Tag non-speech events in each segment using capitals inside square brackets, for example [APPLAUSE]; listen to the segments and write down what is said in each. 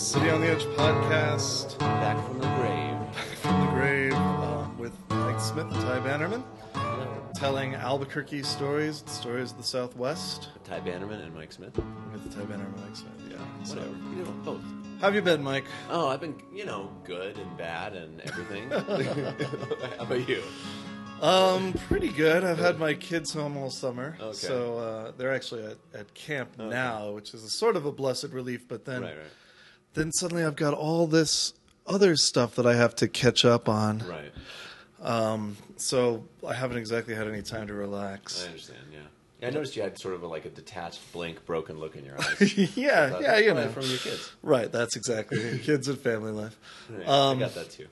City on the Edge podcast Back from the grave. [LAUGHS] Back from the grave um, with Mike Smith and Ty Bannerman, telling Albuquerque stories, the stories of the Southwest, Ty Bannerman and Mike Smith. with Ty Bannerman and Mike Smith. Yeah. So, Whatever. You know, both. how have you been, Mike? Oh, I've been, you know, good and bad and everything. [LAUGHS] [LAUGHS] How about you? Um, pretty good. I've had my kids home all summer, Okay. so uh, they're actually at, at camp now, which is a sort of a blessed relief. But then, Right, right. Then suddenly I've got all this other stuff that I have to catch up on. Right. Um, so I haven't exactly had any time to relax. I understand, yeah. yeah. I noticed you had sort of a, like a detached, blank, broken look in your eyes. [LAUGHS] yeah, yeah, you "Oh, know, From your kids. right? That's exactly [LAUGHS] kids and family life. Right. Um, I got that too.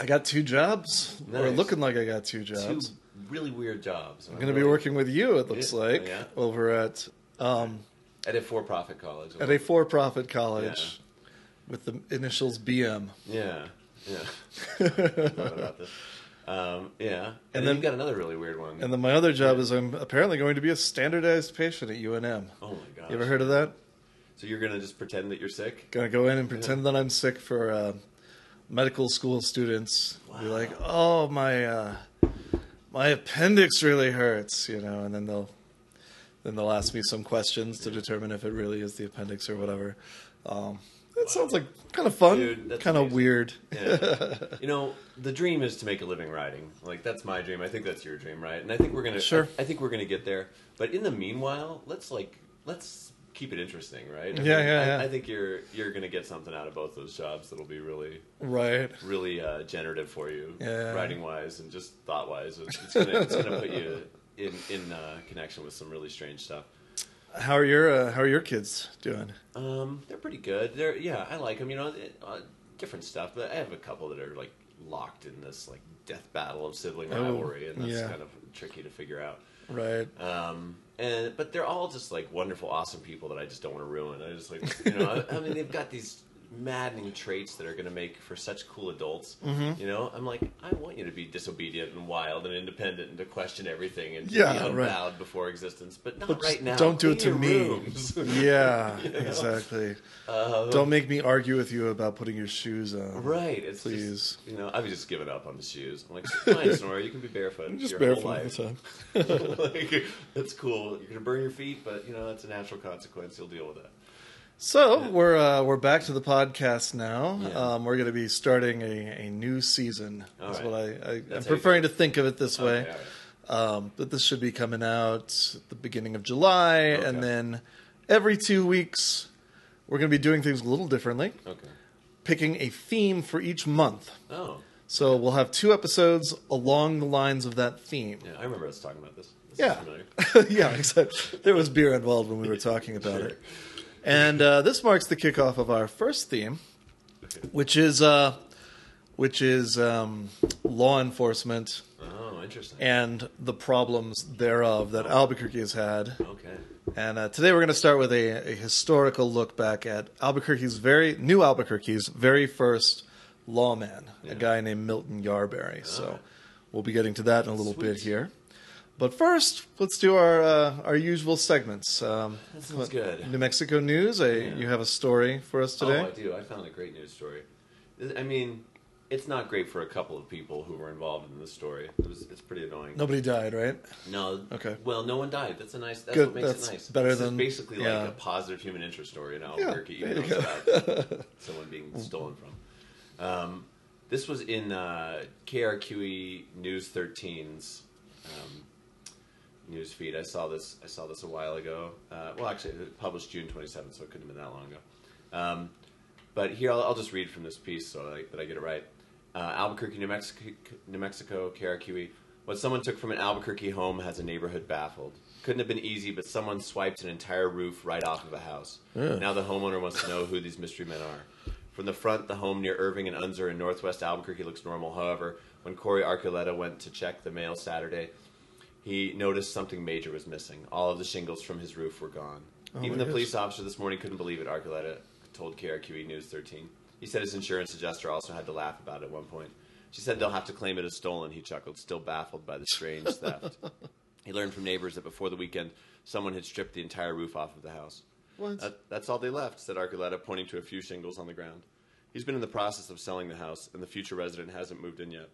I got two jobs, or Nice. looking like I got two jobs. Two really weird jobs. I'm going to be working with you. It looks Yeah, like yeah. over at um, at a for-profit college. at a for-profit college with the initials BM. Yeah, yeah. [LAUGHS] About this. Um, yeah, and, then, then- you've got another really weird one. And then my other job is I'm apparently going to be a standardized patient at UNM. oh my god! You ever heard of that? So you're gonna just pretend that you're sick? Gonna go in and pretend that I'm sick for uh, medical school students. Be Wow. like, oh my, uh, my appendix really hurts, you know, and then they'll then they'll ask me some questions to determine if it really is the appendix or whatever. Um, that sounds like kind of fun, Dude, that's kind of amazing. weird. Yeah. [LAUGHS] you know, the dream is to make a living writing. Like that's my dream. I think that's your dream, right? And I think we're gonna. Sure. I, I think we're gonna get there. But in the meanwhile, let's like let's keep it interesting, right? I Yeah, yeah, I, yeah. I think you're you're gonna get something out of both those jobs that'll be really Right. really uh, generative for you, Yeah. writing wise and just thought wise. It's, it's gonna it's gonna put you in in uh, connection with some really strange stuff. How are your uh, How are your kids doing? Um, they're pretty good. They're yeah, I like them. You know, it- uh, different stuff. But I have a couple that are like locked in this like death battle of sibling Oh, rivalry, and that's yeah. kind of tricky to figure out. Right. Um, and but they're all just like wonderful, awesome people that I just don't want to ruin. I just like you know, I, I mean, they've got these maddening traits that are going to make for such cool adults. Mm-hmm. You know, I'm like, I want you to be disobedient and wild and independent and to question everything and Yeah, be right. before existence, but not But right now. don't do it to me. [LAUGHS] Yeah, You know? exactly. Uh, Don't make me argue with you about putting your shoes on. Right. It's Please. Just, you know, I've just given up on the shoes. I'm like, fine, [LAUGHS] Sonora, you can be barefoot. Just your barefoot whole life. the time. [LAUGHS] like, that's cool. You're gonna burn your feet, but you know that's a natural consequence. You'll deal with that. So we're uh, we're back to the podcast now. Yeah. Um, we're going to be starting a, a new season. All That's right. what I, I I'm That's how you preferring to think of it this way. All right. Um, but this should be coming out at the beginning of July, Okay. and then every two weeks we're going to be doing things a little differently, Okay. picking a theme for each month. Oh, So we'll have two episodes along the lines of that theme. yeah. I remember us talking about this. this Yeah. [LAUGHS] Yeah, except there was beer involved when we were talking about Sure. it. And uh, this marks the kickoff of our first theme, which is uh, which is um, law enforcement Oh, interesting. and the problems thereof that Albuquerque has had. okay. And uh, today we're going to start with a, a historical look back at Albuquerque's very new Albuquerque's very first lawman, a guy named Milton Yarberry. So we'll be getting to that in a little bit here. But first, let's do our uh, our usual segments. Um, That sounds good. New Mexico news. I, Yeah. You have a story for us today. Oh, I do. I found a great news story. I mean, it's not great for a couple of people who were involved in this story. It was, it's pretty annoying. Nobody died, right? No. Okay. Well, no one died. That's a nice. That's Good, what makes that's it nice. better This is than- basically yeah. like a positive human interest story in Albuquerque, there even you though it's about [LAUGHS] someone being stolen from. Um, this was in uh, KRQE News 13's um, news feed. I saw this. I saw this a while ago. Uh, well, actually, it published June 27th, so it couldn't have been that long ago. Um, but here, I'll, I'll just read from this piece so I, that I get it right. Uh, Albuquerque, New Mexico, New Mexico. What someone took from an Albuquerque home has a neighborhood baffled. Couldn't have been easy, but someone swiped an entire roof right off of a house. Yeah. Now the homeowner wants to know who these mystery men are. From the front, the home near Irving and Unser in northwest Albuquerque looks normal. However, when Corey Archuleta went to check the mail Saturday, he noticed something major was missing. All of the shingles from his roof were gone. Oh Even the gosh. police officer this morning couldn't believe it, Archuleta told KRQE News 13. He said his insurance adjuster also had to laugh about it at one point. She said they'll have to claim it as stolen, he chuckled, still baffled by the strange [LAUGHS] theft. he learned from neighbors that before the weekend, someone had stripped the entire roof off of the house. What? That, that's all they left, said Archuleta, pointing to a few shingles on the ground. He's been in the process of selling the house, and the future resident hasn't moved in yet.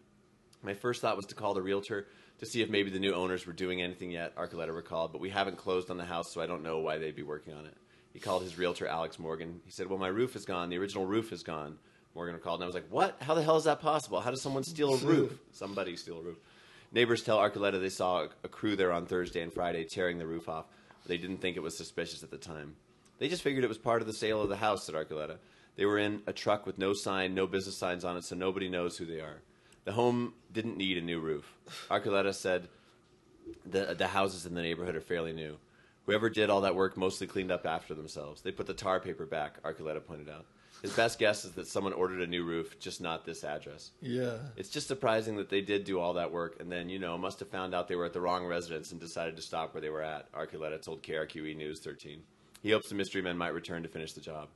My first thought was to call the realtor to see if maybe the new owners were doing anything yet, Archuleta recalled, but we haven't closed on the house, so I don't know why they'd be working on it. He called his realtor, Alex Morgan. He said, Well, my roof is gone. The original roof is gone. Morgan recalled, and I was like, What? How the hell is that possible? How does someone steal a roof? [LAUGHS] Somebody steal a roof. Neighbors tell Archuleta they saw a crew there on Thursday and Friday tearing the roof off, they didn't think it was suspicious at the time. They just figured it was part of the sale of the house, said Archuleta. They were in a truck with no sign, no business signs on it, so nobody knows who they are. The home didn't need a new roof. Archuleta said the the houses in the neighborhood are fairly new. Whoever did all that work mostly cleaned up after themselves. They put the tar paper back, Archuleta pointed out. His best guess is that someone ordered a new roof, just not this address. Yeah. It's just surprising that they did do all that work and then, you know, must have found out they were at the wrong residence and decided to stop where they were at, Archuleta told KRQE News 13. He hopes the mystery men might return to finish the job.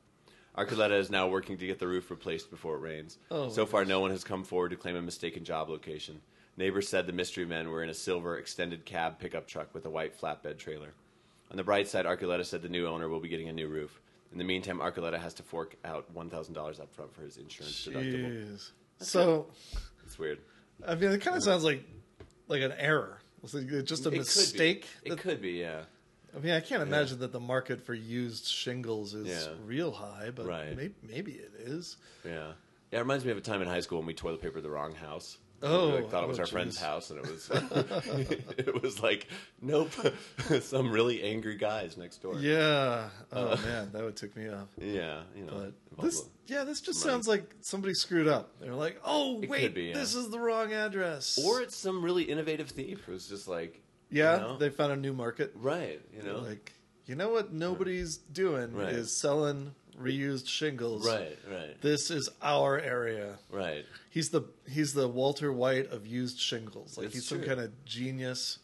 Archuleta is now working to get the roof replaced before it rains. Oh, so far, no one has come forward to claim a mistaken job location. Neighbors said the mystery men were in a silver extended cab pickup truck with a white flatbed trailer. On the bright side, Archuleta said the new owner will be getting a new roof. In the meantime, Archuleta has to fork out $1,000 up front for his insurance deductible. Jeez. So, It's weird. I mean, it kind of sounds like like an error. Was it just a It mistake? Could be. It could be, yeah. I mean, I can't imagine that the market for used shingles is Yeah. real high, but Right. maybe, maybe it is. Yeah. Yeah, it reminds me of a time in high school when we toilet papered the wrong house. Oh, we like, oh, thought it was oh, our friend's house, and it was [LAUGHS] [LAUGHS] it was like nope, [LAUGHS] some really angry guys next door. Yeah. Uh, oh man, that would tick me off. yeah, you know. But this, yeah, this just money. sounds like somebody screwed up. They're like, "Oh, It wait, be, yeah. this is the wrong address." or it's some really innovative thief who's just like, yeah, you know? they found a new market. right, you know, Like, you know what nobody's doing Right. is selling reused shingles. right, right, This is our area. right. He's the he's the Walter White of used shingles. Like It's he's some kind of genius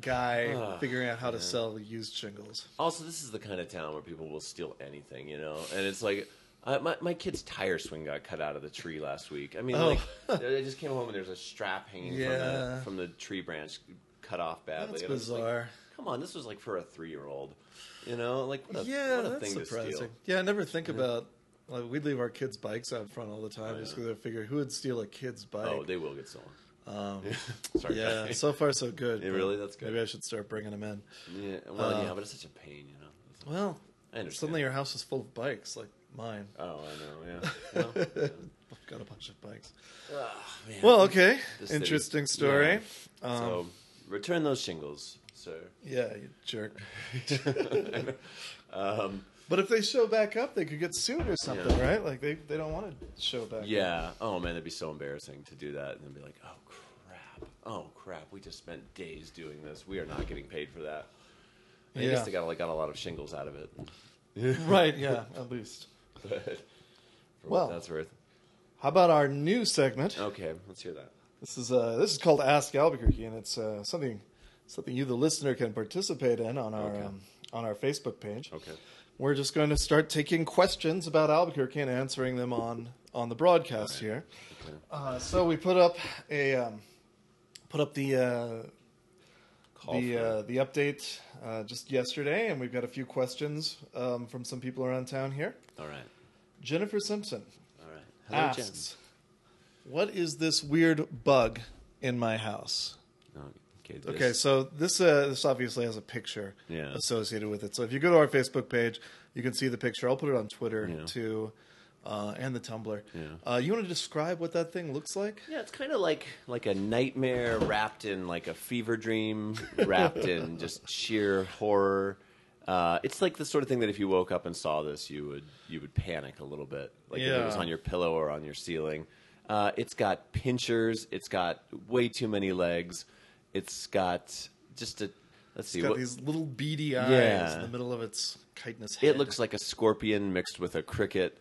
guy Ah, figuring out how to sell used shingles. Also, this is the kind of town where people will steal anything, you know, and it's like. Uh, my my kid's tire swing got cut out of the tree last week. I mean, Oh. like [LAUGHS] they just came home and there's a strap hanging Yeah. from the from the tree branch cut off badly. That's was like, bizarre. Come on, this was like for a three year old. You know, like what a, yeah, what a that's thing to surprising. steal. Yeah, I never think about. Like, we'd leave our kids' bikes out front all the time Oh, just yeah. because I figure who would steal a kid's bike. Oh, they will get stolen. um, [LAUGHS] Sorry. yeah, guys. so far so good. Yeah, really? That's good. Maybe I should start bringing them in. yeah, well, Uh, yeah, but it's such a pain, you know. It's- Well, I understand. suddenly your house is full of bikes, like mine. Oh, I know. Yeah. Well, [LAUGHS] yeah. I've got a bunch of bikes. Man. Well, okay, city- interesting story. Yeah. Um, so, return those shingles, sir. yeah, you jerk. [LAUGHS] Um, But if they show back up, they could get sued or something, Yeah. right? Like they, they don't want to show back. up. yeah. Oh man, that'd be so embarrassing to do that and then be like, oh crap, oh crap, we just spent days doing this. We are not getting paid for that. I Yeah. guess they got like got a lot of shingles out of it. [LAUGHS] Right. Yeah. At least. [LAUGHS] But for Well. what that's worth. How about our new segment? Okay, let's hear that. This is uh, this is called Ask Albuquerque, and it's uh, something something you, the listener, can participate in on our Okay. um, on our Facebook page. Okay. We're just going to start taking questions about Albuquerque and answering them on on the broadcast All here. Okay. Uh, so we put up a um, put up the uh, the uh, the update uh, just yesterday, and we've got a few questions um, from some people around town here. All right. Jennifer Simpson All right. Hello, Jen. "What is this weird bug in my house?" Okay. this- Okay, so this uh, this obviously has a picture Yeah. associated with it. So if you go to our Facebook page, you can see the picture. I'll put it on Twitter Yeah. too, uh, and the Tumblr. Yeah. Uh, you want to describe what that thing looks like? Yeah, it's kind of like like a nightmare wrapped in like a fever dream, [LAUGHS] wrapped in just sheer horror. Uh, it's like the sort of thing that if you woke up and saw this, you would you would panic a little bit, like if it was Yeah. on your pillow or on your ceiling. Uh, it's got pinchers. It's got way too many legs. It's got just a let's see. It's got what- these little beady eyes Yeah. in the middle of its chitinous head. It looks like a scorpion mixed with a cricket,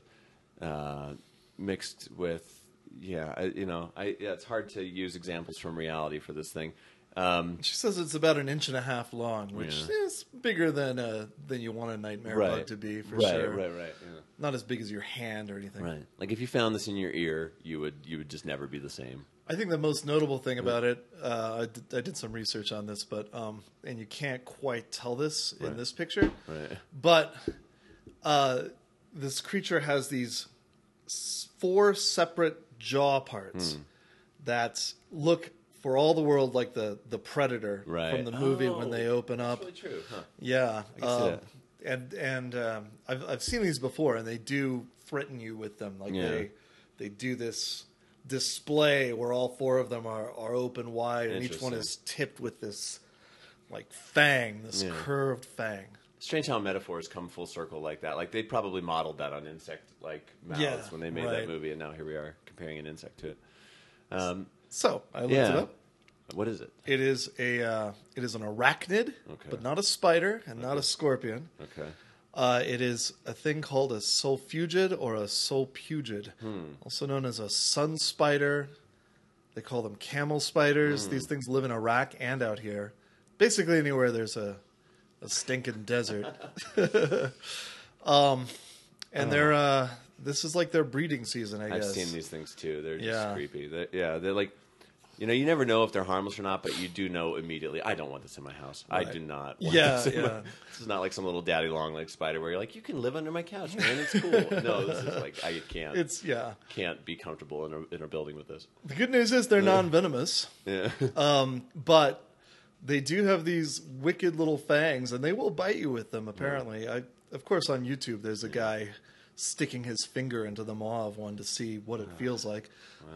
uh, mixed with yeah, I, you know, I yeah, it's hard to use examples from reality for this thing. Um, She says it's about an inch and a half long, which Yeah. is bigger than uh, than you want a nightmare right. bug to be for right, sure. Right, right, yeah. Not as big as your hand or anything. Right. Like if you found this in your ear, you would you would just never be the same. I think the most notable thing about it, uh, I, did, I did some research on this, but um, and you can't quite tell this in Right. this picture, Right. but uh, this creature has these s- four separate jaw parts Hmm. that look for all the world like the the predator Right. from the movie when Oh, they open up. That's really true, huh? Yeah, can see um, that. and and um, I've I've seen these before, and they do threaten you with them. Like Yeah. they they do this display where all four of them are are open wide, and each one is tipped with this like fang, this Yeah. curved fang. Strange how metaphors come full circle like that. Like they probably modeled that on insect like mouths Yeah, when they made right. that movie, and now here we are comparing an insect to it. Um, So I looked it up. What is it? It is a uh, it is an arachnid, Okay. but not a spider and not a scorpion. Okay. Uh, it is a thing called a sulfugid or a solpugid, Hmm. also known as a sun spider. They call them camel spiders. Hmm. These things live in Iraq and out here. Basically, anywhere there's a, a stinking desert. [LAUGHS] um, and they're uh, this is like their breeding season, I Oh. I've guess. seen these things too. They're just Yeah. creepy. They're, yeah, they're like, you know, you never know if they're harmless or not, but you do know immediately. I don't want this in my house. I do not. Want Yeah, this, in my- [LAUGHS] this is not like some little daddy long leg spider where you're like, you can live under my couch, man. It's cool. [LAUGHS] no, this is like I can't. It's yeah. can't be comfortable in a, in a building with this. The good news is they're non-venomous. [LAUGHS] Yeah. Um, but they do have these wicked little fangs, and they will bite you with them. Apparently, I of course on YouTube there's a guy sticking his finger into the maw of one to see what it feels like.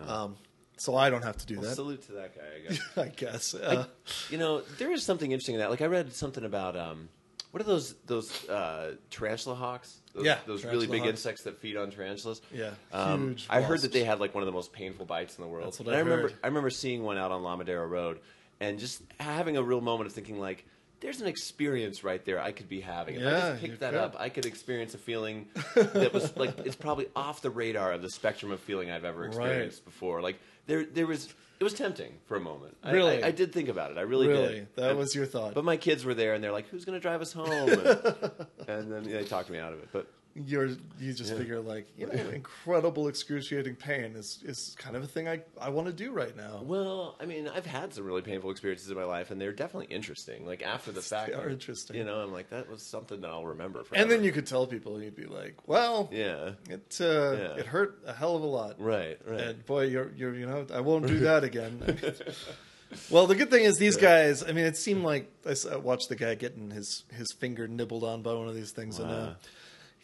Um, so I don't have to do Well, that. salute to that guy. I guess. [LAUGHS] I guess. Uh, you know, there is something interesting in that. Like I read something about um, what are those those uh, tarantula hawks? Those, Yeah, those really big hawks. insects that feed on tarantulas. Yeah, um, huge I heard that they had like one of the most painful bites in the world. That's what And I I remember. I remember seeing one out on Lamadera Road, and just having a real moment of thinking like. There's an experience right there I could be having. If I Yeah, just you picked that could. up, I could experience a feeling [LAUGHS] that was like it's probably off the radar of the spectrum of feeling I've ever experienced before. Like there, there was it was tempting for a moment. I- Really? I, I did think about it. I really, really, did. that And- was your thought. But my kids were there, and they're like, "Who's going to drive us home?" And, [LAUGHS] and then they talked me out of it. But You're you just figure like you know incredible excruciating pain is is kind of a thing I I want to do right now. well, I mean, I've had some really painful experiences in my life, and they're definitely interesting. Like after the fact, they are interesting. You know, I'm like, that was something that I'll remember. Forever. And then you could tell people and you'd be like, well, yeah, it uh, Yeah. it hurt a hell of a lot. right, right. And boy, you're you're you know I won't do [LAUGHS] that again. [LAUGHS] well, the good thing is these guys. I mean, it seemed like I watched the guy getting his his finger nibbled on by one of these things, and uh, Wow.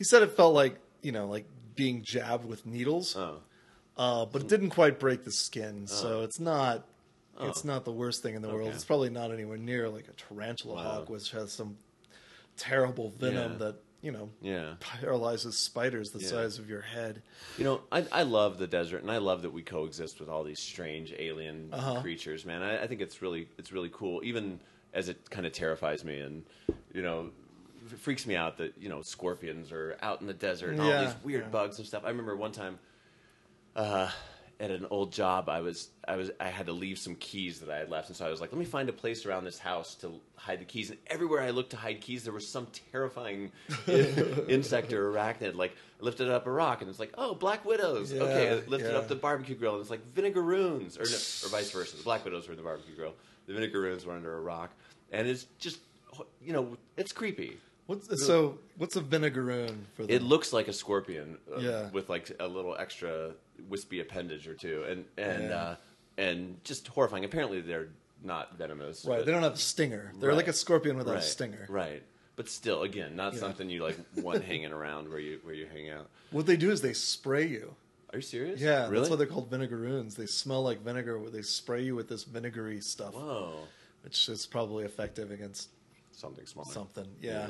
He said it felt like you know like being jabbed with needles, oh, uh, but it didn't quite break the skin. So it's not. It's Oh. not the worst thing in the world. It's probably not anywhere near like a tarantula Wow. hawk, which has some terrible venom Yeah. that you know yeah. paralyzes spiders the Yeah. size of your head. You know, I, I love the desert, and I love that we coexist with all these strange alien Uh-huh. creatures. Man, I, I think it's really it's really cool, even as it kind of terrifies me, and you know, it freaks me out that you know scorpions are out in the desert and all these weird yeah. bugs and stuff. I remember one time. Uh, at an old job, I was I was I had to leave some keys that I had left, and so I was like, let me find a place around this house to hide the keys. And everywhere I looked to hide keys, there was some terrifying [LAUGHS] insect or arachnid. Like I lifted up a rock, and it's like, oh, black widows. Yeah, okay, I lifted yeah. up the barbecue grill, and it's like vinegaroons, or no, or vice versa. The black widows were in the barbecue grill. The vinegaroons were under a rock, and it's just you know it's creepy. What's so? What's a vinegaroon for them? It looks like a scorpion, uh, Yeah. with like a little extra wispy appendage or two, and and Yeah. uh, and just horrifying. Apparently, they're not venomous. right. but- They don't have a stinger. They're Right. like a scorpion without right, a stinger. Right, but still, again, not Yeah. something you like want hanging around where you where you hang out. What they do is they spray you. Are you serious? Yeah, really. that's why they're called vinegaroons. They smell like vinegar. They spray you with this vinegary stuff, Whoa, which is probably effective against something small. something. Yeah,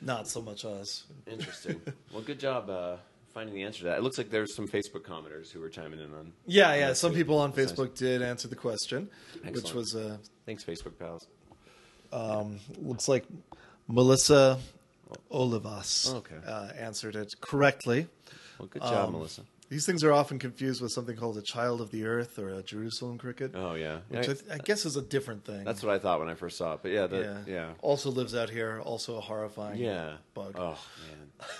not so much us. Interesting. well, good job uh, finding the answer to that. It looks like there's some Facebook commenters who were chiming in on. Yeah, yeah. Some good. people on That's Facebook did answer the question, which was uh, Thanks, Facebook pals. um, looks like Melissa Olivas Okay. uh, answered it correctly. Well, good job, Um, Melissa. These things are often confused with something called a child of the earth or a Jerusalem cricket, Oh yeah, which I, th- I guess is a different thing. that's what I thought when I first saw it. But yeah, the, yeah. yeah, Also lives out here. Also a horrifying yeah. bug. Oh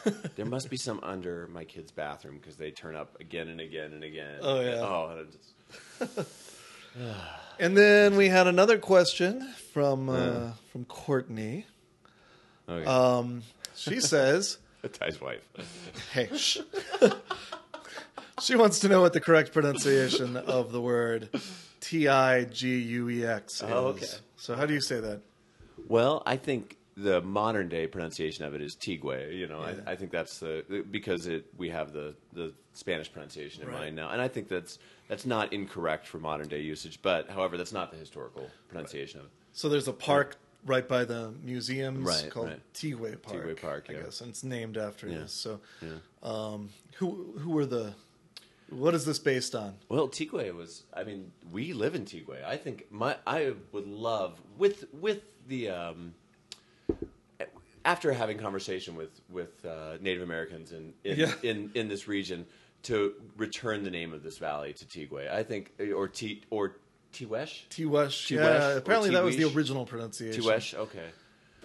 man, [LAUGHS] there must be some under my kid's bathroom because they turn up again and again and again. Oh, yeah. Oh, and just, [LAUGHS] And then we had another question from uh, from Courtney. okay. Um, she [LAUGHS] says, Ty's wife. "Hey, shh." She wants to know what the correct pronunciation of the word T I G U E X is. Oh, okay. So how do you say that? Well, I think the modern day pronunciation of it is Tigre. You know, Yeah. I, I think that's the because it we have the the Spanish pronunciation in Right. mind now, and I think that's that's not incorrect for modern day usage. But however, that's not the historical pronunciation of it. So there's a park right by the museums Right, called right. Park. Tigway Park, I guess, and it's named after Yeah. this. So, Yeah. um, who who were the? What is this based on? Well, Tigre was. I mean, we live in Tigre. I think my I would love with with the um, after having conversation with with uh, Native Americans in in, Yeah. in in this region to return the name of this valley to Tigre. I think or T or Tiwesh. Tiwesh. Yeah, apparently that was the original pronunciation. Tiwesh. Okay.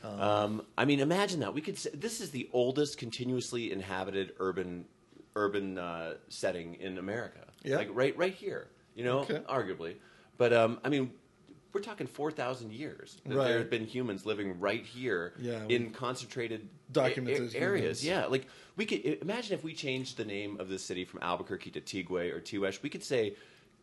Um, I mean, imagine that we could. Say, this is the oldest continuously inhabited urban urban uh, setting in America. Yeah. like right right here. You know, Okay. arguably, but um, I mean. We're talking four thousand years that Right. there have been humans living right here Yeah, in concentrated Documented a- areas. humans. Yeah, like we could imagine if we changed the name of this city from Albuquerque to Tigwe or Tiwesh, we could say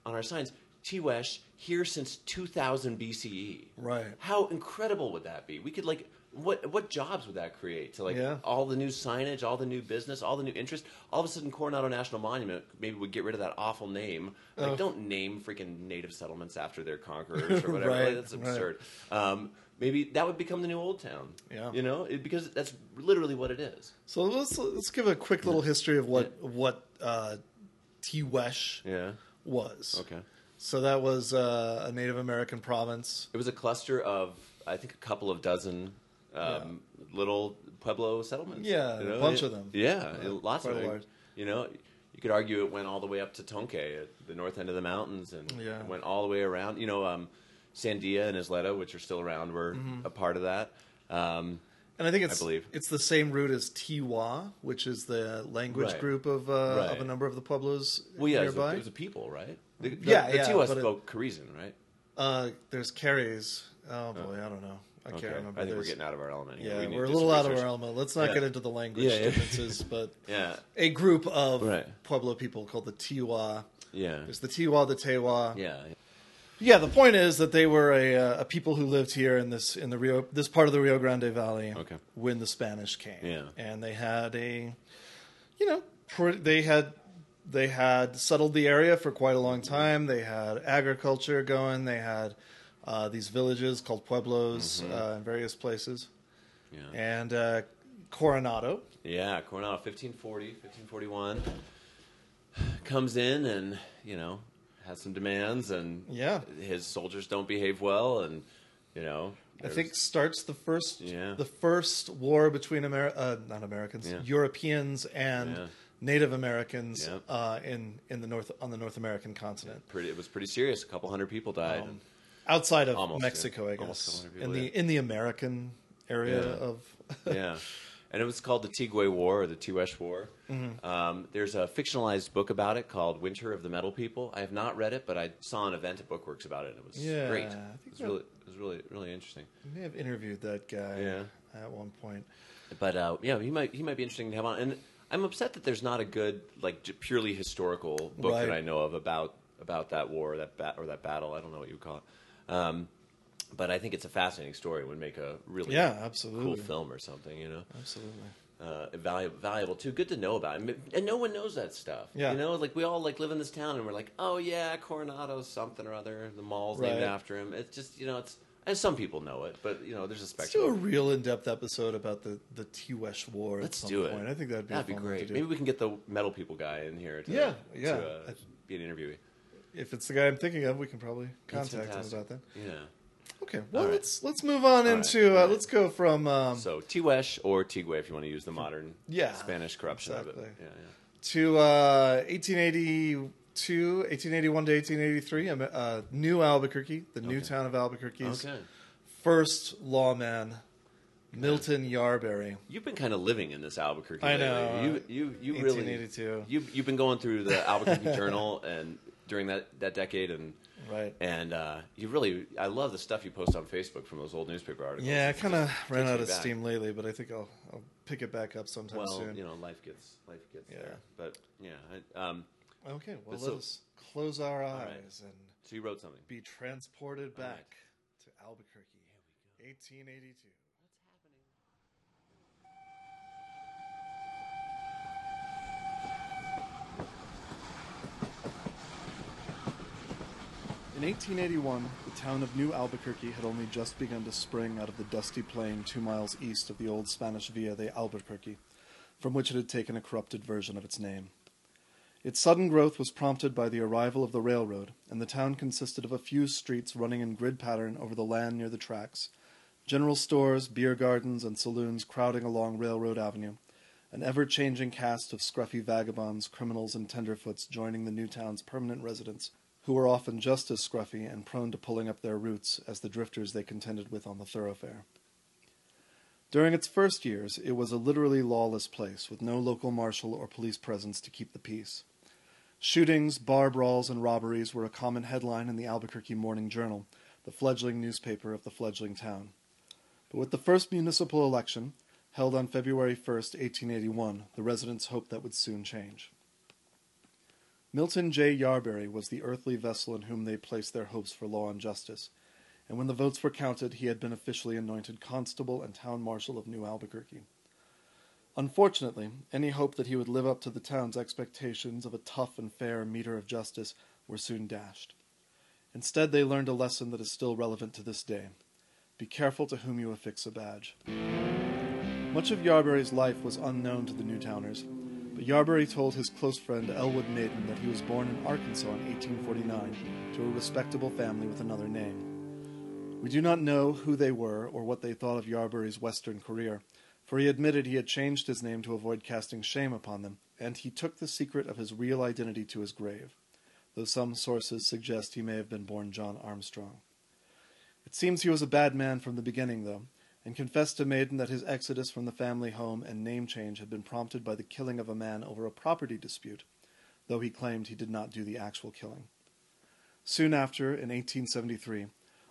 on our signs, Tiwesh here since 2000 BCE. Right. How incredible would that be? We could like what what jobs would that create to like Yeah. all the new signage, all the new business, all the new interest. All of a sudden, Coronado National Monument maybe would get rid of that awful name. Like, Oh. don't name freaking native settlements after their conquerors or [LAUGHS] whatever. Right, Like, that's right. absurd. Um, maybe that would become the new Old Town. Yeah. you know, it, because that's literally what it is. So let's let's give a quick little history of what of what uh, Tiwesh Yeah. was. Okay. So that was uh, a Native American province. It was a cluster of, I think, a couple of dozen um, little pueblo settlements. Yeah, a bunch of them. Yeah, Yeah, lots of them. You know, you could argue it went all the way up to Tonke at the north end of the mountains, and Yeah. it went all the way around. You know, um, Sandia and Isleta, which are still around, were Mm-hmm. a part of that. Um, And I think it's believe. it's the same root as Tiwa, which is the language Right. group of uh, of a number of the pueblos well, yeah, it was, a, nearby. it was a people, right? The, the, Yeah, the yeah, Tiwa it- spoke Keresan, right? uh, there's Keres. Oh boy, I don't know. I Okay, can't remember. I think we're getting out of our element. here. Yeah, we we're a little out of our element. Let's not Yeah. get into the language Yeah, yeah. differences, but [LAUGHS] Yeah, a group of Right. Pueblo people called the Tiwa. yeah, There's the Tiwa, the Tewa. yeah. Yeah, the point is that they were a, uh, a people who lived here in this in the Rio this part of the Rio Grande Valley Okay. when the Spanish came. Yeah. and they had a, you know, they had they had settled the area for quite a long time. They had agriculture going. They had uh, these villages called pueblos Mm-hmm. uh, in various places, Yeah. and uh, Coronado. Yeah, Coronado, 1540, 1541, comes in and, you know, has some demands, and Yeah. his soldiers don't behave well, and, you know. I think starts the first Yeah. the first war between Amer- uh, not Americans Yeah. Europeans and Yeah. Native Americans uh, in in the north on the North American continent pretty, it was pretty serious. A couple hundred people died. Um, outside of Almost, Mexico, yeah. I guess in the in the American area Yeah. of [LAUGHS] yeah. And it was called the Tigwe War or the Tiwesh War. Mm-hmm. Um, there's a fictionalized book about it called Winter of the Metal People. I have not read it, but I saw an event at Bookworks about it, and it was Yeah, great. I think It was really, it was really, really interesting. I may have interviewed that guy Yeah. at one point. But uh, yeah, he might he might be interesting to have on. And I'm upset that there's not a good like purely historical book Right. that I know of about about that war, that bat or that battle. I don't know what you would call it. Um, but I think it's a fascinating story. It would make a really Yeah, absolutely. cool film or something. You know, Absolutely. uh, valuable, valuable too. Good to know about, and and no one knows that stuff. Yeah. you know, like we all like live in this town, and we're like, oh yeah, Coronado something or other. The mall's named after him. It's just you know, it's and some people know it, but you know, there's a Let's do a real in-depth episode about the the Tiwesh War. Let's at some do it. point. I think that'd be That'd be great. Maybe we can get the metal people guy in here. To, Yeah, yeah. To, uh, be an interviewee. If it's the guy I'm thinking of, we can probably That's contact him fantastic. about that. Yeah. Okay, well All right. let's let's move on All into right, uh, all right. let's go from um, So Tiwesh or Tigwe if you want to use the modern Yeah, Spanish corruption of exactly. it. Yeah, to uh, 1882, 1881 to 1883, um, uh, New Albuquerque, the new town of Albuquerque's Okay. first lawman, Milton Yarberry. You've been kind of living in this Albuquerque. I lately. know. You you you really 1882. you you've been going through the Albuquerque [LAUGHS] Journal and during that that decade and Right. and uh, you really I love the stuff you post on Facebook from those old newspaper articles. Yeah, I kind of ran out of back. steam lately, but I think I'll, I'll pick it back up sometime Well, soon. you know, life gets life gets Yeah. there. But yeah, I, um, Okay, well, let so- us close our right. eyes and so you wrote something. be transported All right. back to Albuquerque, 1882. In 1881, the town of New Albuquerque had only just begun to spring out of the dusty plain two miles east of the old Spanish Villa de Albuquerque, from which it had taken a corrupted version of its name. Its sudden growth was prompted by the arrival of the railroad, and the town consisted of a few streets running in grid pattern over the land near the tracks, general stores, beer gardens, and saloons crowding along Railroad Avenue, an ever changing cast of scruffy vagabonds, criminals, and tenderfoots joining the new town's permanent residents, who were often just as scruffy and prone to pulling up their roots as the drifters they contended with on the thoroughfare. During its first years, it was a literally lawless place, with no local marshal or police presence to keep the peace. Shootings, bar brawls, and robberies were a common headline in the Albuquerque Morning Journal, the fledgling newspaper of the fledgling town. But with the first municipal election, held on February 1, 1881, the residents hoped that would soon change. Milton J. Yarberry was the earthly vessel in whom they placed their hopes for law and justice, and when the votes were counted, he had been officially anointed constable and town marshal of New Albuquerque. Unfortunately, any hope that he would live up to the town's expectations of a tough and fair meter of justice were soon dashed. Instead, they learned a lesson that is still relevant to this day be careful to whom you affix a badge. Much of Yarberry's life was unknown to the Newtowners, but Yarberry told his close friend Elwood Maiden that he was born in Arkansas in 1849 to a respectable family with another name. We do not know who they were or what they thought of Yarberry's Western career, for he admitted he had changed his name to avoid casting shame upon them, and he took the secret of his real identity to his grave, though some sources suggest he may have been born John Armstrong. It seems he was a bad man from the beginning, though, and confessed to Maiden that his exodus from the family home and name change had been prompted by the killing of a man over a property dispute, though he claimed he did not do the actual killing. Soon after, in 1873,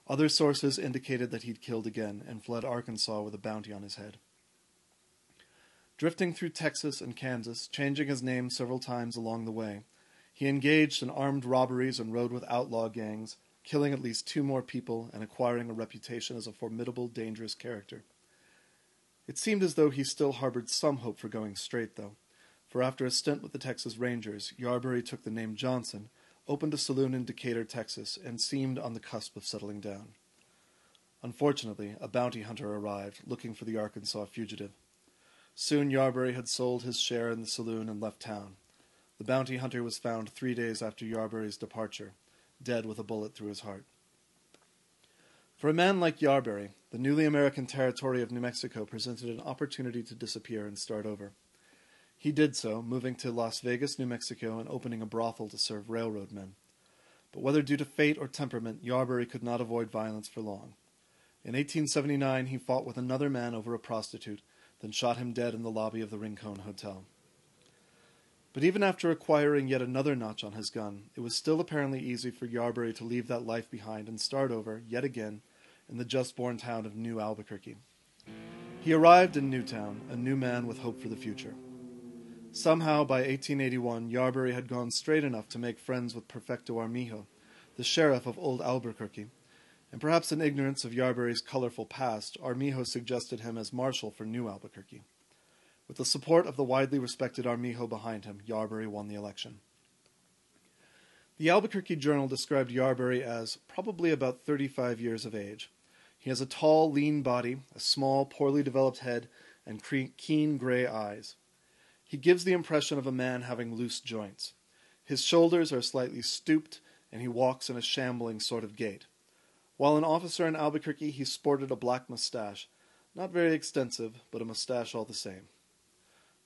other sources indicated that he'd killed again and fled Arkansas with a bounty on his head. Drifting through Texas and Kansas, changing his name several times along the way, he engaged in armed robberies and rode with outlaw gangs, killing at least two more people and acquiring a reputation as a formidable, dangerous character. It seemed as though he still harbored some hope for going straight, though, for after a stint with the Texas Rangers, Yarberry took the name Johnson, opened a saloon in Decatur, Texas, and seemed on the cusp of settling down. Unfortunately, a bounty hunter arrived, looking for the Arkansas fugitive. Soon Yarberry had sold his share in the saloon and left town. The bounty hunter was found three days after Yarberry's departure, dead with a bullet through his heart. For a man like Yarberry, the newly American territory of New Mexico presented an opportunity to disappear and start over. He did so, moving to Las Vegas, New Mexico, and opening a brothel to serve railroad men. But whether due to fate or temperament, Yarberry could not avoid violence for long. In 1879, he fought with another man over a prostitute, then shot him dead in the lobby of the Rincon Hotel. But even after acquiring yet another notch on his gun, it was still apparently easy for Yarberry to leave that life behind and start over, yet again, in the just born town of New Albuquerque. He arrived in Newtown, a new man with hope for the future. Somehow, by 1881, Yarberry had gone straight enough to make friends with Perfecto Armijo, the sheriff of Old Albuquerque, and perhaps in ignorance of Yarberry's colorful past, Armijo suggested him as marshal for New Albuquerque. With the support of the widely respected Armijo behind him, Yarberry won the election. The Albuquerque Journal described Yarberry as probably about 35 years of age. He has a tall, lean body, a small, poorly developed head, and keen gray eyes. He gives the impression of a man having loose joints. His shoulders are slightly stooped, and he walks in a shambling sort of gait. While an officer in Albuquerque, he sported a black mustache, not very extensive, but a mustache all the same.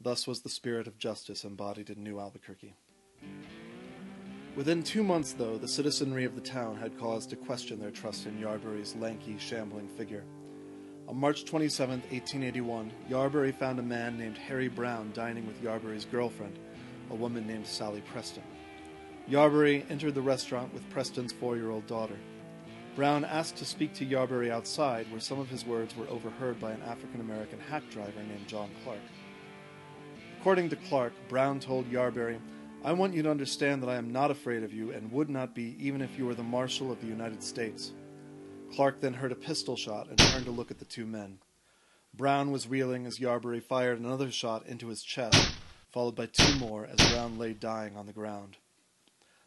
Thus was the spirit of justice embodied in New Albuquerque. Within two months, though, the citizenry of the town had cause to question their trust in Yarberry's lanky, shambling figure. On March 27, 1881, Yarberry found a man named Harry Brown dining with Yarberry's girlfriend, a woman named Sally Preston. Yarberry entered the restaurant with Preston's four year old daughter. Brown asked to speak to Yarberry outside, where some of his words were overheard by an African American hack driver named John Clark. According to Clark, Brown told Yarberry, I want you to understand that I am not afraid of you and would not be even if you were the Marshal of the United States. Clark then heard a pistol shot and turned to look at the two men. Brown was reeling as Yarberry fired another shot into his chest, followed by two more as Brown lay dying on the ground.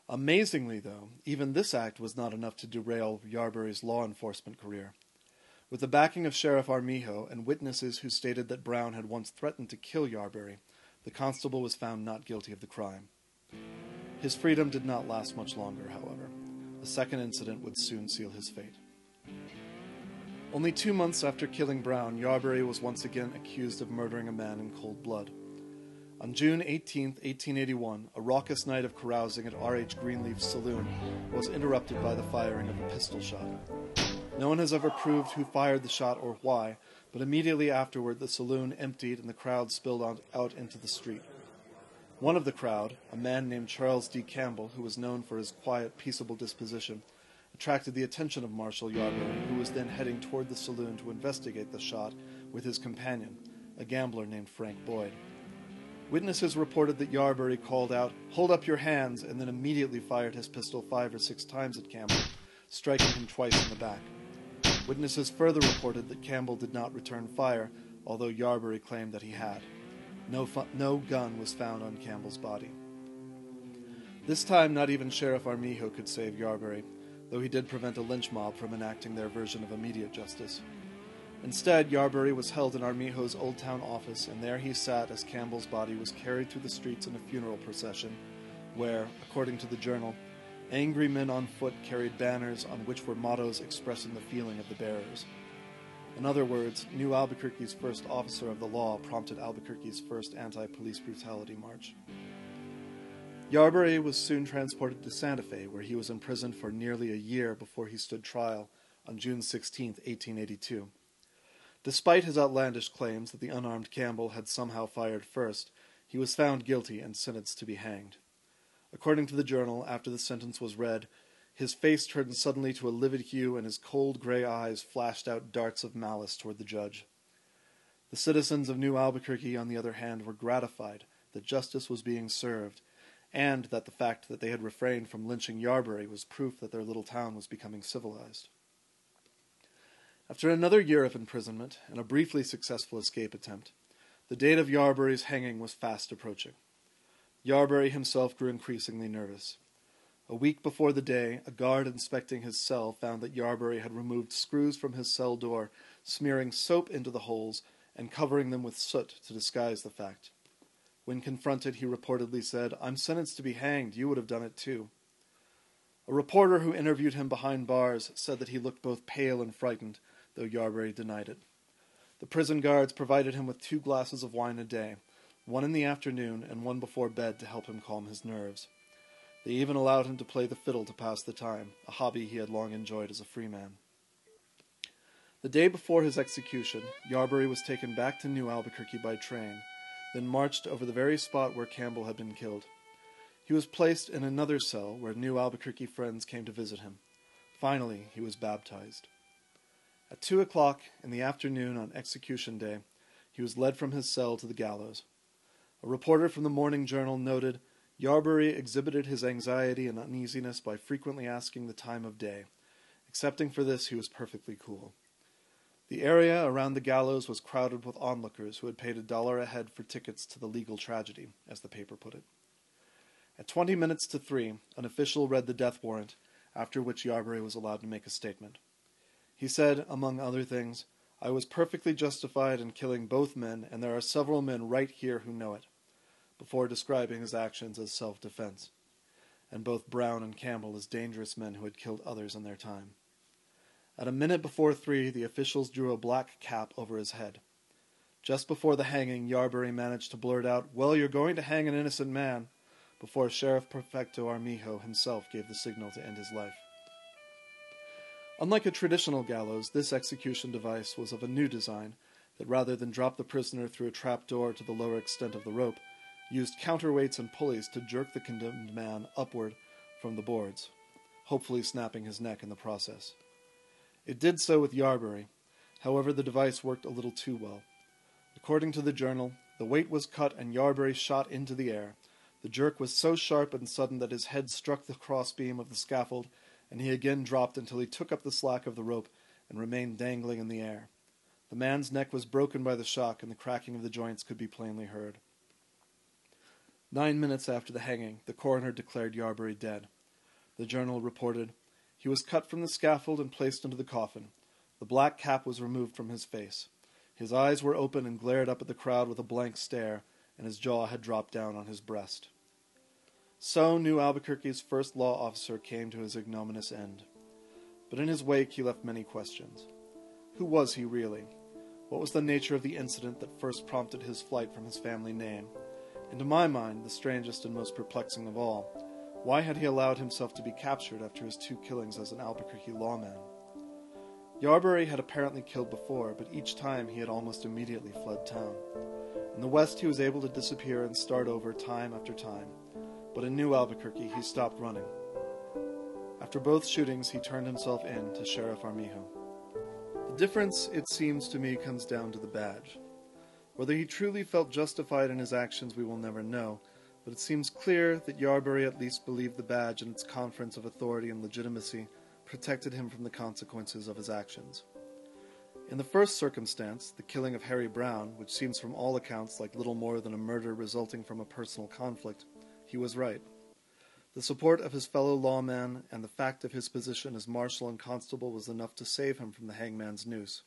Amazingly, though, even this act was not enough to derail Yarberry's law enforcement career. With the backing of Sheriff Armijo and witnesses who stated that Brown had once threatened to kill Yarberry, the constable was found not guilty of the crime. His freedom did not last much longer, however. A second incident would soon seal his fate. Only two months after killing Brown, Yarberry was once again accused of murdering a man in cold blood. On June 18, 1881, a raucous night of carousing at R.H. Greenleaf's saloon was interrupted by the firing of a pistol shot. No one has ever proved who fired the shot or why, but immediately afterward the saloon emptied and the crowd spilled out into the street. One of the crowd, a man named Charles D. Campbell, who was known for his quiet, peaceable disposition, attracted the attention of Marshal Yarberry, who was then heading toward the saloon to investigate the shot with his companion, a gambler named Frank Boyd. Witnesses reported that Yarberry called out, Hold up your hands, and then immediately fired his pistol five or six times at Campbell, striking him twice in the back. Witnesses further reported that Campbell did not return fire, although Yarberry claimed that he had. No, fu- no gun was found on Campbell's body. This time, not even Sheriff Armijo could save Yarberry, though he did prevent a lynch mob from enacting their version of immediate justice. Instead, Yarberry was held in Armijo's Old Town office, and there he sat as Campbell's body was carried through the streets in a funeral procession, where, according to the journal, angry men on foot carried banners on which were mottos expressing the feeling of the bearers. In other words, New Albuquerque's first officer of the law prompted Albuquerque's first anti police brutality march. Yarberry was soon transported to Santa Fe, where he was imprisoned for nearly a year before he stood trial on June 16, 1882. Despite his outlandish claims that the unarmed Campbell had somehow fired first, he was found guilty and sentenced to be hanged. According to the journal, after the sentence was read, his face turned suddenly to a livid hue and his cold gray eyes flashed out darts of malice toward the judge. The citizens of New Albuquerque, on the other hand, were gratified that justice was being served and that the fact that they had refrained from lynching Yarberry was proof that their little town was becoming civilized. After another year of imprisonment and a briefly successful escape attempt, the date of Yarberry's hanging was fast approaching. Yarberry himself grew increasingly nervous. A week before the day, a guard inspecting his cell found that Yarberry had removed screws from his cell door, smearing soap into the holes and covering them with soot to disguise the fact. When confronted, he reportedly said, I'm sentenced to be hanged. You would have done it too. A reporter who interviewed him behind bars said that he looked both pale and frightened, though Yarberry denied it. The prison guards provided him with two glasses of wine a day, one in the afternoon and one before bed to help him calm his nerves. They even allowed him to play the fiddle to pass the time, a hobby he had long enjoyed as a free man. The day before his execution, Yarberry was taken back to New Albuquerque by train, then marched over the very spot where Campbell had been killed. He was placed in another cell where New Albuquerque friends came to visit him. Finally, he was baptized. At two o'clock in the afternoon on execution day, he was led from his cell to the gallows. A reporter from the Morning Journal noted Yarberry exhibited his anxiety and uneasiness by frequently asking the time of day. Excepting for this, he was perfectly cool. The area around the gallows was crowded with onlookers who had paid a dollar a head for tickets to the legal tragedy, as the paper put it. At twenty minutes to three, an official read the death warrant, after which Yarberry was allowed to make a statement. He said, among other things, I was perfectly justified in killing both men, and there are several men right here who know it, before describing his actions as self defense, and both Brown and Campbell as dangerous men who had killed others in their time. At a minute before three, the officials drew a black cap over his head. Just before the hanging, Yarberry managed to blurt out, Well, you're going to hang an innocent man, before Sheriff Perfecto Armijo himself gave the signal to end his life. Unlike a traditional gallows, this execution device was of a new design that rather than drop the prisoner through a trap door to the lower extent of the rope, used counterweights and pulleys to jerk the condemned man upward from the boards, hopefully snapping his neck in the process. It did so with Yarberry. However, the device worked a little too well. According to the journal, the weight was cut and Yarberry shot into the air. The jerk was so sharp and sudden that his head struck the crossbeam of the scaffold, and he again dropped until he took up the slack of the rope and remained dangling in the air. The man's neck was broken by the shock, and the cracking of the joints could be plainly heard. Nine minutes after the hanging, the coroner declared Yarberry dead. The journal reported, He was cut from the scaffold and placed into the coffin. The black cap was removed from his face. His eyes were open and glared up at the crowd with a blank stare, and his jaw had dropped down on his breast. So New Albuquerque's first law officer came to his ignominious end. But in his wake he left many questions. Who was he really? What was the nature of the incident that first prompted his flight from his family name? And to my mind, the strangest and most perplexing of all, why had he allowed himself to be captured after his two killings as an Albuquerque lawman? Yarberry had apparently killed before, but each time he had almost immediately fled town. In the West, he was able to disappear and start over time after time, but in New Albuquerque, he stopped running. After both shootings, he turned himself in to Sheriff Armijo. The difference, it seems to me, comes down to the badge. Whether he truly felt justified in his actions, we will never know, but it seems clear that Yarberry at least believed the badge and its conference of authority and legitimacy protected him from the consequences of his actions. In the first circumstance, the killing of Harry Brown, which seems from all accounts like little more than a murder resulting from a personal conflict, he was right. The support of his fellow lawmen and the fact of his position as marshal and constable was enough to save him from the hangman's noose.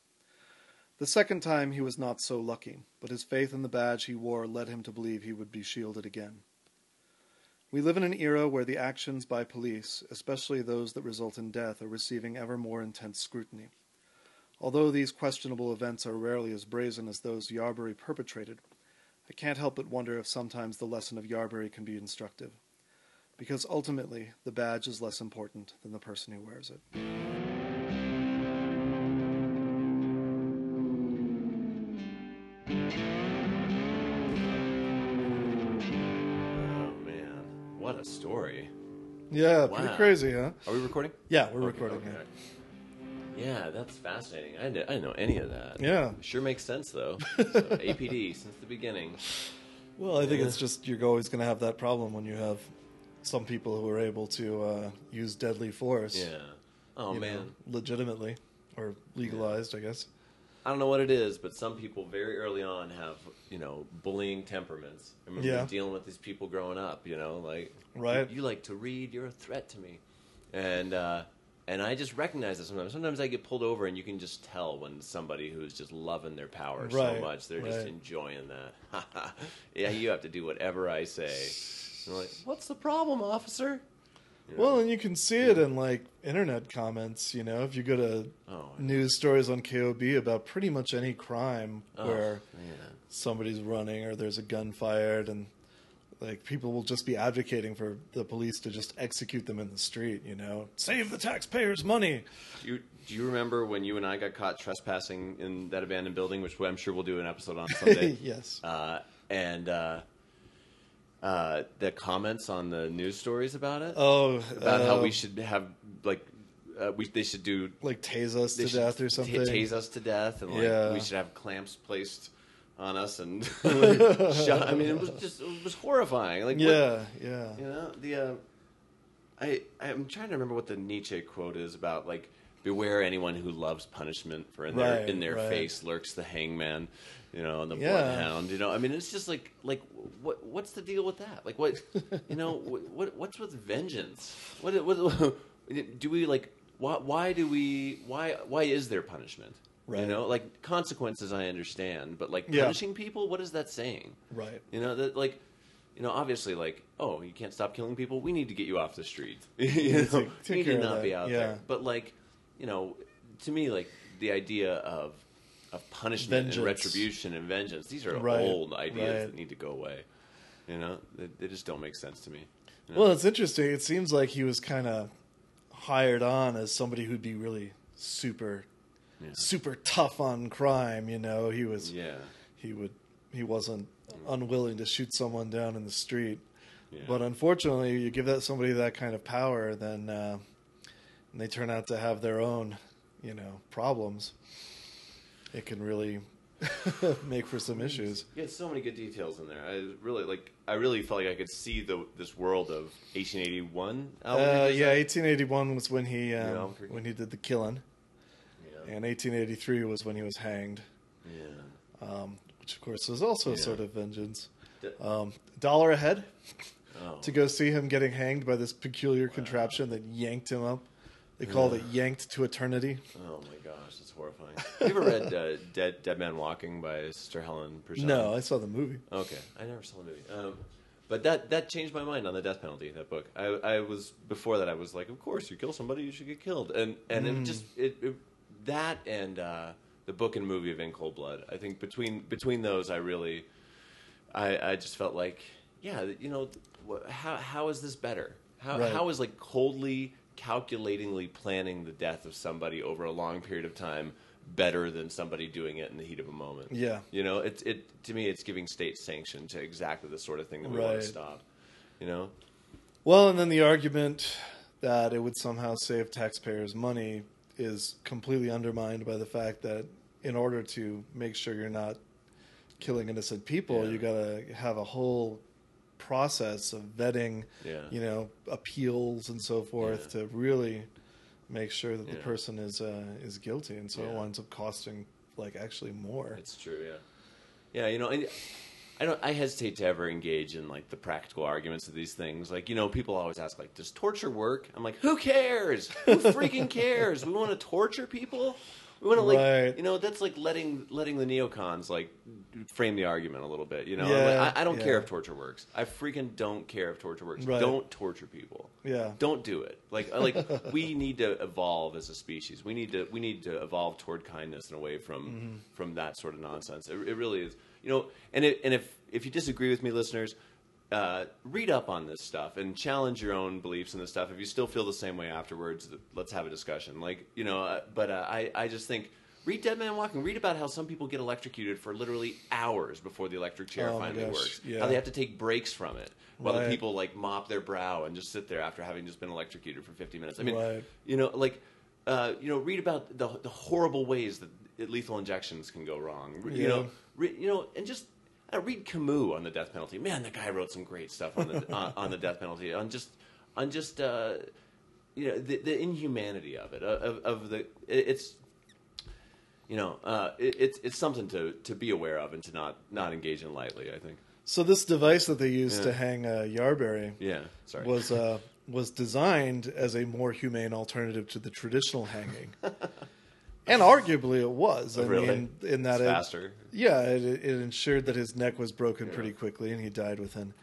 The second time he was not so lucky, but his faith in the badge he wore led him to believe he would be shielded again. We live in an era where the actions by police, especially those that result in death, are receiving ever more intense scrutiny. Although these questionable events are rarely as brazen as those Yarberry perpetrated, I can't help but wonder if sometimes the lesson of Yarberry can be instructive because ultimately the badge is less important than the person who wears it. Yeah, pretty crazy, huh? Are we recording? Yeah, we're Okay, recording. okay. Yeah, that's fascinating. I didn't, I didn't know any of that. Yeah. Sure makes sense though. [LAUGHS] So, APD since the beginning. Well, I think Yeah. it's just you're always going to have that problem when you have some people who are able to uh, use deadly force. Yeah. Oh man. know, legitimately or legalized, I guess. I don't know what it is, but some people very early on have, you know, bullying temperaments. I remember Yeah. dealing with these people growing up, you know, like, Right. You, you like to read, you're a threat to me, and uh, and I just recognize it sometimes. Sometimes I get pulled over, and you can just tell when somebody who's just loving their power so much, they're just enjoying that. [LAUGHS] yeah, you have to do whatever I say. And [LAUGHS] I'm like, what's the problem, officer? Well, and you can see it in like internet comments. You know, if you go to Oh, news stories on KOB about pretty much any crime oh, where man. somebody's running or there's a gun fired, and like people will just be advocating for the police to just execute them in the street. You know, save the taxpayers' money. Do you, do you remember when you and I got caught trespassing in that abandoned building, which I'm sure we'll do an episode on someday? [LAUGHS] yes. uh, and uh, uh, the comments on the news stories about it, Oh, about how we should have like uh, we they should do like tase us to death or t- something. tase us to death, and like Yeah. we should have clamps placed on us and [LAUGHS] [LAUGHS] shot. I mean, it was just it was horrifying. Like what- Yeah, yeah. you know the uh, I I'm trying to remember what the Nietzsche quote is about like beware anyone who loves punishment for in their in their right. face lurks the hangman you know and the Yeah. bloodhound you know I mean it's just like like what what's the deal with that like what you know [LAUGHS] what, what what's with vengeance what what [LAUGHS] do we like why why do we why why is there punishment Right. you know like consequences I understand but like Yeah. punishing people what is that saying Right. you know that like, you know, obviously, like, oh, you can't stop killing people. We need to get you off the street. [LAUGHS] you know, take- take you need to not be out yeah. there. But like, you know, to me, like the idea of of punishment Vengeance. and retribution and vengeance. These are Right, old ideas right. that need to go away. You know, they, they just don't make sense to me. You know? Well, it's interesting. It seems like he was kind of hired on as somebody who'd be really super, Yeah. super tough on crime. You know, he was. yeah, He would. He wasn't unwilling to shoot someone down in the street. yeah. But unfortunately, you give that somebody that kind of power, then uh, and they turn out to have their own, you know, problems. It can really [LAUGHS] make for some issues. You had so many good details in there. I really like. I really felt like I could see the this world of 1881. Uh, yeah, 1881 was when he um, Albuquerque. when he did the killing, yeah, and 1883 was when he was hanged, yeah. um, which of course was also Yeah. a sort of vengeance. Um, dollar a head oh. to go see him getting hanged by this peculiar contraption that yanked him up. They called it "yanked to eternity." Oh my gosh, that's horrifying. You ever read uh, Dead Dead Man Walking by Sister Helen Purcell? No, I saw the movie. Okay, I never saw the movie. Um, but that that changed my mind on the death penalty. That book. I, I was before that. I was like, of course, you kill somebody, you should get killed. And and Mm. it just it, it that and uh, the book and movie of In Cold Blood. I think between between those, I really, I I just felt like, yeah, you know, how how is this better? How Right. how is like coldly, calculatingly planning the death of somebody over a long period of time better than somebody doing it in the heat of a moment? Yeah. You know, it's it to me, it's giving state sanction to exactly the sort of thing that we want to stop. You know, Well, and then the argument that it would somehow save taxpayers money is completely undermined by the fact that in order to make sure you're not killing innocent people, Yeah. you got to have a whole process of vetting, Yeah. you know, appeals and so forth Yeah. to really make sure that the person is uh, is guilty, and so it winds up costing like actually more. it's true. Yeah, yeah. You know, and I don't. I hesitate to ever engage in like the practical arguments of these things. Like, you know, people always ask, like, does torture work? I'm like, who cares? Who freaking cares? We want to torture people. We want to like, Right. you know, that's like letting letting the neocons like frame the argument a little bit. You know, Yeah, like, I, I don't care if torture works. I freaking don't care if torture works. Right. Don't torture people. Yeah. Don't do it. Like like [LAUGHS] we need to evolve as a species. We need to we need to evolve toward kindness and away from Mm-hmm. from that sort of nonsense. It, it really is. You know, and it, and if if you disagree with me, listeners, uh, read up on this stuff and challenge your own beliefs in this stuff. If you still feel the same way afterwards, let's have a discussion. Like you know, uh, but uh, I I just think. Read Dead Man Walking. Read about how some people get electrocuted for literally hours before the electric chair Oh finally works. yeah. How they have to take breaks from it while the people like mop their brow and just sit there after having just been electrocuted for 50 minutes. I mean, Right. you know, like, uh, you know, read about the, the horrible ways that lethal injections can go wrong. Re- You know, re- you know, and just uh, read Camus on the death penalty. Man, that guy wrote some great stuff on the [LAUGHS] on, on the death penalty. On just on just uh, you know the, the inhumanity of it of, of the it's you know uh, it, it's it's something to, to be aware of and to not not engage in lightly. I think. So this device that they used Yeah. to hang uh, Yarberry Yeah. Sorry. was uh, [LAUGHS] was designed as a more humane alternative to the traditional hanging, [LAUGHS] and arguably it was. I Really? mean, in that It's it, faster. yeah, it, it ensured that his neck was broken pretty quickly, and he died within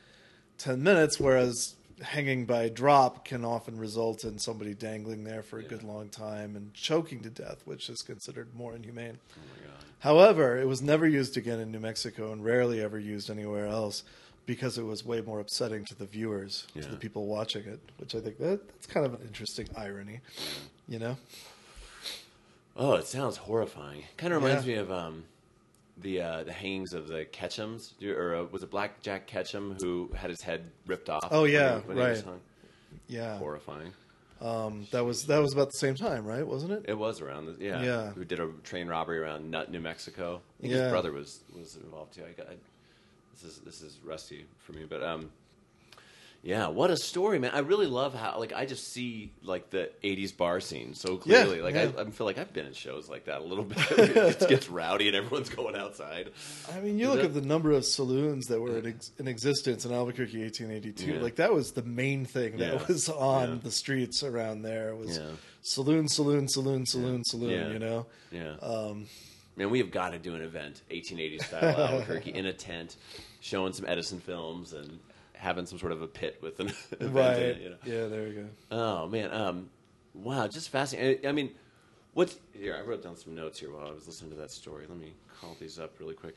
ten minutes. Whereas hanging by a drop can often result in somebody dangling there for a Yeah. good long time and choking to death, which is considered more inhumane. Oh. However, it was never used again in New Mexico and rarely ever used anywhere else because it was way more upsetting to the viewers, to the people watching it, which I think that, that's kind of an interesting irony, you know? Oh, it sounds horrifying. Kind of reminds Yeah. me of um, the uh, the hangings of the Ketchums, or uh, was it Black Jack Ketchum who had his head ripped off? Oh, when he- yeah, when he was right. hung? Yeah. Horrifying. Um, that was that was about the same time, right? Wasn't it? It was around, the, yeah. Yeah. Who did a train robbery around Nut, New Mexico? I think Yeah. his brother was was involved too. I got, I, this is this is rusty for me, but um, yeah, what a story, man! I really love how like I just see like the '80s bar scene so Yeah, clearly. like yeah. I, I feel like I've been in shows like that a little bit. [LAUGHS] it gets rowdy and everyone's going outside. I mean, you Is look it- at the number of saloons that were in, ex- in existence in Albuquerque, 1882. Yeah. Like that was the main thing that Yeah. was on Yeah. the streets around there was Yeah. saloon, saloon, saloon, saloon, saloon. Yeah. You know, Yeah. um, Man, we have got to do an event, 1880s style [LAUGHS] Albuquerque, in a tent, showing some Edison films and having some sort of a pit with an [LAUGHS] event right? in it. You know? Yeah, there you go. Oh man, um, wow, just fascinating. I I mean, What's here? I wrote down some notes here while I was listening to that story. Let me call these up really quick.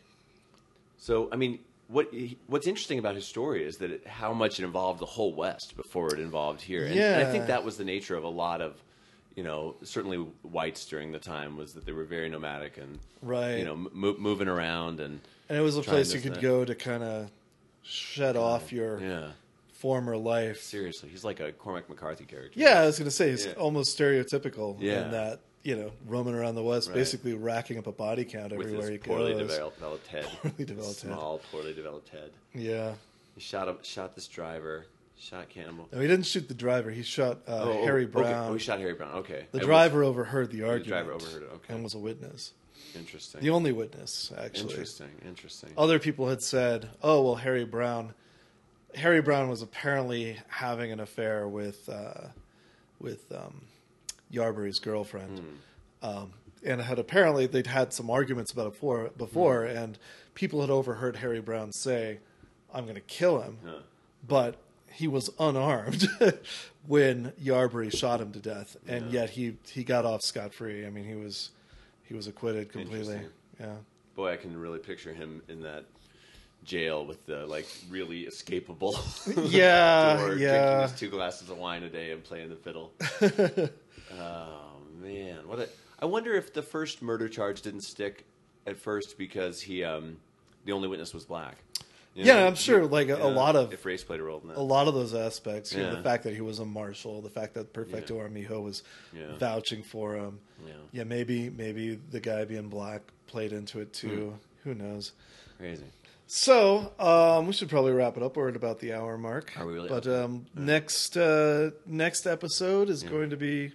So, I mean, what what's interesting about his story is that it, how much it involved the whole West before it involved here, and, and I think that was the nature of a lot of, you know, certainly whites during the time was that they were very nomadic and Right. you know, mo- moving around and And it was a place you could and go to kind of shed off your yeah, former life. seriously, he's like a Cormac McCarthy character. Yeah, I was going to say he's Yeah. almost stereotypical Yeah. in that you know roaming around the West, Right. basically racking up a body count with everywhere he poorly goes. developed, developed head, [LAUGHS] Poorly developed head. small, poorly developed head. Yeah. He shot shot this driver, shot Campbell. No, he didn't shoot the driver. He shot uh, Oh, oh, Harry okay. Brown. Oh, he shot Harry Brown. Okay. the was- driver overheard the argument. The driver overheard it, okay. And was a witness. Interesting. The only witness, actually. Interesting. Interesting. Other people had said, "Oh well, Harry Brown." Harry Brown was apparently having an affair with uh, with um, Yarberry's girlfriend, Hmm. um, and had apparently they'd had some arguments about it before, before Hmm. and people had overheard Harry Brown say, "I'm going to kill him," but he was unarmed [LAUGHS] when Yarberry shot him to death, and Yeah. yet he he got off scot free. I mean, he was he was acquitted completely. Yeah. Boy, I can really picture him in that jail with the like really escapable. [LAUGHS] Yeah, door, yeah. Drinking his two glasses of wine a day and playing the fiddle. [LAUGHS] oh man, what a! I wonder if the first murder charge didn't stick at first because he, um, the only witness was black. You Yeah, know? I'm sure, like, a- a lot of- if race played a role in that. a lot of those aspects. You know, the fact that he was a marshal, the fact that Perfecto Yeah. Armijo was Yeah. vouching for him. Yeah. Yeah, maybe maybe the guy being black played into it too. Hmm. Who knows? Crazy. So um, we should probably wrap it up. We're at about the hour mark. Are we really? But um, next uh, next episode is going to be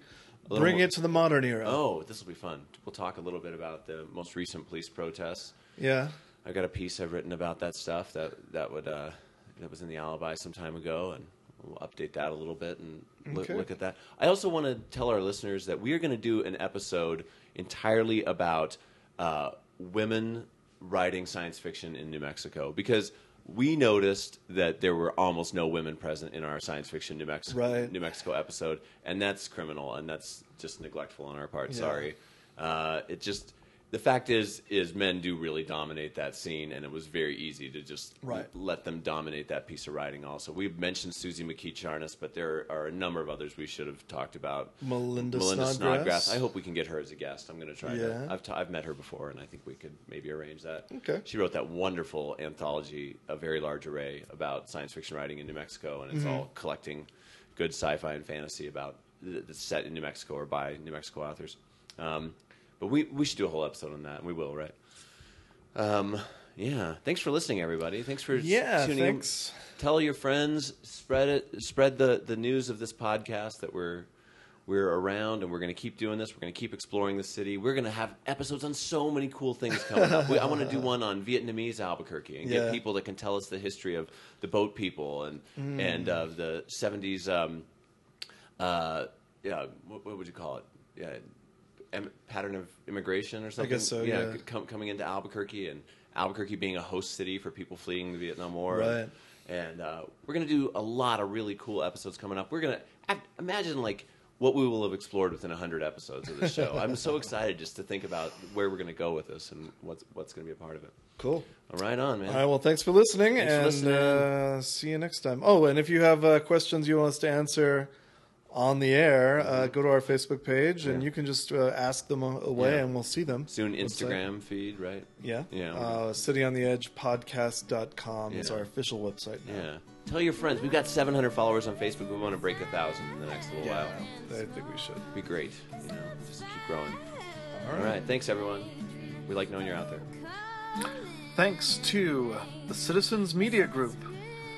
bring more- it to the modern era. Oh, this will be fun. We'll talk a little bit about the most recent police protests. Yeah. I got a piece I've written about that stuff that that would uh, that was in the Alibi some time ago, and we'll update that a little bit and look, Okay. look at that. I also want to tell our listeners that we are going to do an episode entirely about uh, women writing science fiction in New Mexico because we noticed that there were almost no women present in our science fiction New Mexico Right. New Mexico episode, and that's criminal and that's just neglectful on our part. Yeah. Sorry. Uh, it just the fact is is men do really dominate that scene, and it was very easy to just Right. let them dominate that piece of writing. Also, we've mentioned Suzy McKee Charnas, but there are a number of others we should have talked about. Melinda Melinda Snodgrass. Snodgrass. I hope we can get her as a guest. I'm going to try. Yeah. To, I've t- I've met her before, and I think we could maybe arrange that. Okay. She wrote that wonderful anthology, A Very Large Array, about science fiction writing in New Mexico, and it's Mm-hmm. all collecting good sci-fi and fantasy about that's set in New Mexico or by New Mexico authors. Um, but we we should do a whole episode on that, and we will, right? Um, yeah. Thanks for listening, everybody. Thanks for Yeah, tuning thanks. in. Tell your friends, spread it, spread the the news of this podcast that we're we're around, and we're going to keep doing this. We're going to keep exploring the city. We're going to have episodes on so many cool things coming up. We, I want to do [LAUGHS] one on Vietnamese Albuquerque and Yeah. get people that can tell us the history of the boat people and Mm. and uh, the seventies. Um, uh, yeah, what, what would you call it? Yeah, em- pattern of immigration or something. guess so, yeah. com- coming into Albuquerque and Albuquerque being a host city for people fleeing the Vietnam War. Right. And uh, we're going to do a lot of really cool episodes coming up. We're going to imagine like what we will have explored within 100 episodes of this show. [LAUGHS] I'm so excited just to think about where we're going to go with this and what's what's going to be a part of it. Cool. All right, on man. All right. Well, thanks for listening, Thanks for and listening. Uh, see you next time. Oh, and if you have uh, questions you want us to answer on the air, uh, go to our Facebook page, and you can just uh, ask them away, Yeah. and we'll see them. Soon Website. Instagram feed, right? Yeah. Yeah. Uh, City on the Edge podcast.com is our official website now. Yeah. Tell your friends. We've got 700 followers on Facebook. We want to break a thousand in the next little Yeah, while. I think we should. Be great. You know, just keep growing. All All right. Thanks, everyone. We like knowing you're out there. Thanks to the Citizens Media Group,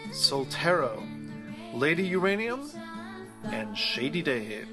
Soltero, Lady Uranium, and Shady Dave.